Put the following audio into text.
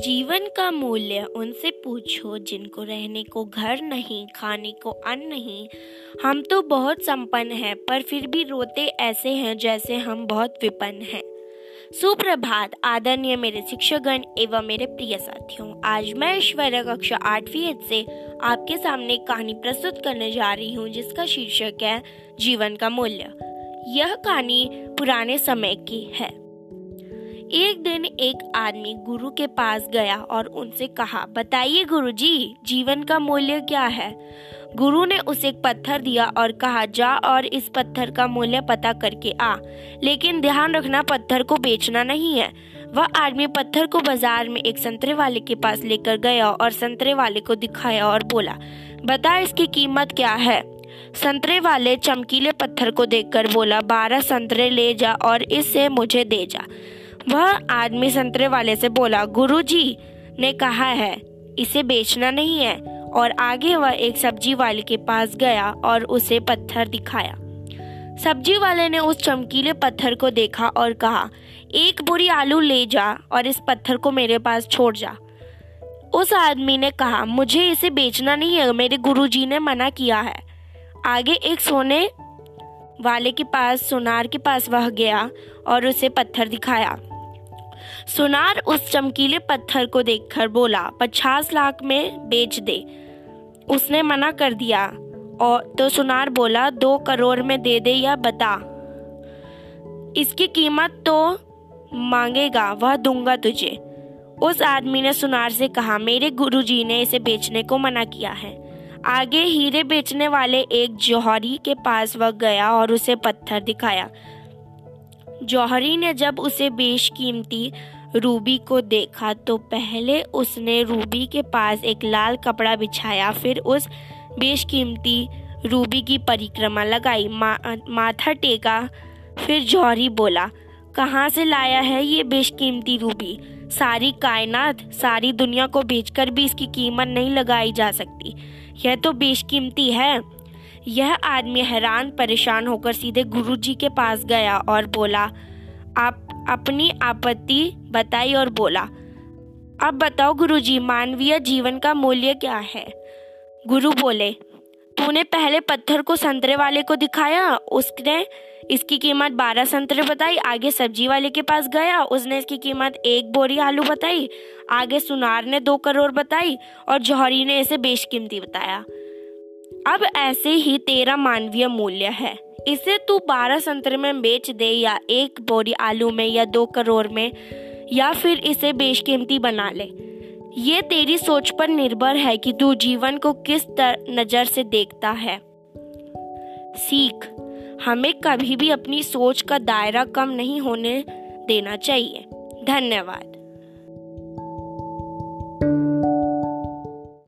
जीवन का मूल्य उनसे पूछो, जिनको रहने को घर नहीं, खाने को अन्न नहीं। हम तो बहुत संपन्न हैं, पर फिर भी रोते ऐसे हैं जैसे हम बहुत विपन्न हैं। सुप्रभात, आदरणीय मेरे शिक्षकगण एवं मेरे प्रिय साथियों। आज मैं ऐश्वर्या कक्षा आठवीं से आपके सामने कहानी प्रस्तुत करने जा रही हूँ, जिसका शीर्षक है, जीवन का मूल्य। यह कहानी पुराने समय की है। एक दिन एक आदमी गुरु के पास गया और उनसे कहा, बताइए गुरु जी जीवन का मूल्य क्या है? गुरु ने उसे एक पत्थर दिया और कहा, जा और इस पत्थर का मूल्य पता करके आ, लेकिन ध्यान रखना, पत्थर को बेचना नहीं है। वह आदमी पत्थर को बाज़ार में एक संतरे वाले के पास लेकर गया और संतरे वाले को दिखाया और बोला, बता इसकी कीमत क्या है? संतरे वाले चमकीले पत्थर को देखकर बोला, बारह संतरे ले जा और इससे मुझे दे जा। वह आदमी संतरे वाले से बोला, गुरुजी, ने कहा है, इसे बेचना नहीं है। और आगे वह एक सब्ज़ी वाले के पास गया और उसे पत्थर दिखाया। सब्ज़ी वाले ने उस चमकीले पत्थर को देखा और कहा, एक बुरी आलू ले जा और इस पत्थर को मेरे पास छोड़ जा। उस आदमी ने कहा, मुझे इसे बेचना नहीं है, मेरे गुरुजी ने मना किया है। आगे एक सोने वाले के पास, सुनार के पास वह गया और उसे पत्थर दिखाया। सुनार उस चमकीले पत्थर को देखकर बोला, पचास लाख में बेच दे। उसने मना कर दिया और तो सुनार बोला, दो करोड़ में दे दे या बता। इसकी कीमत तो मांगेगा, वह दूँगा तुझे। उस आदमी ने सुनार से कहा, मेरे गुरुजी ने इसे बेचने को मना किया है। आगे हीरे बेचने वाले एक जौहरी के पास वह गया और उसे पत्थर दिखाया। जौहरी ने जब उसे बेशकीमती रूबी को देखा तो पहले उसने रूबी के पास एक लाल कपड़ा बिछाया फिर उस बेशकीमती रूबी की परिक्रमा लगाई। मा, माथा टेका फिर जौहरी बोला कहाँ से लाया है ये बेशकीमती रूबी? सारी कायनात, सारी दुनिया को बेचकर भी इसकी कीमत नहीं लगाई जा सकती। यह तो बेशकीमती है। यह आदमी हैरान, परेशान होकर सीधे गुरुजी के पास गया और बोला, आप अपनी आपत्ति बताई और बोला। अब बताओ गुरुजी, मानवीय जीवन का मूल्य क्या है? गुरु बोले तूने पहले पत्थर को संतरे वाले को दिखाया, उसने इसकी कीमत बारह संतरे बताई, आगे सब्ज़ी वाले के पास गया, उसने इसकी कीमत एक बोरी आलू बताई, आगे सुनार ने दो करोड़ बताई, और जौहरी ने इसे बेशकीमती बताया। अब ऐसे ही तेरा मानवीय मूल्य है। इसे तू बारह संतरे में बेच दे, या एक बोरी आलू में, या दो करोड़ में, या फिर इसे बेशकीमती बना ले। ये तेरी सोच पर निर्भर है कि तू जीवन को किस नज़र से देखता है। सीख, हमें कभी भी अपनी सोच का दायरा कम नहीं होने देना चाहिए। धन्यवाद।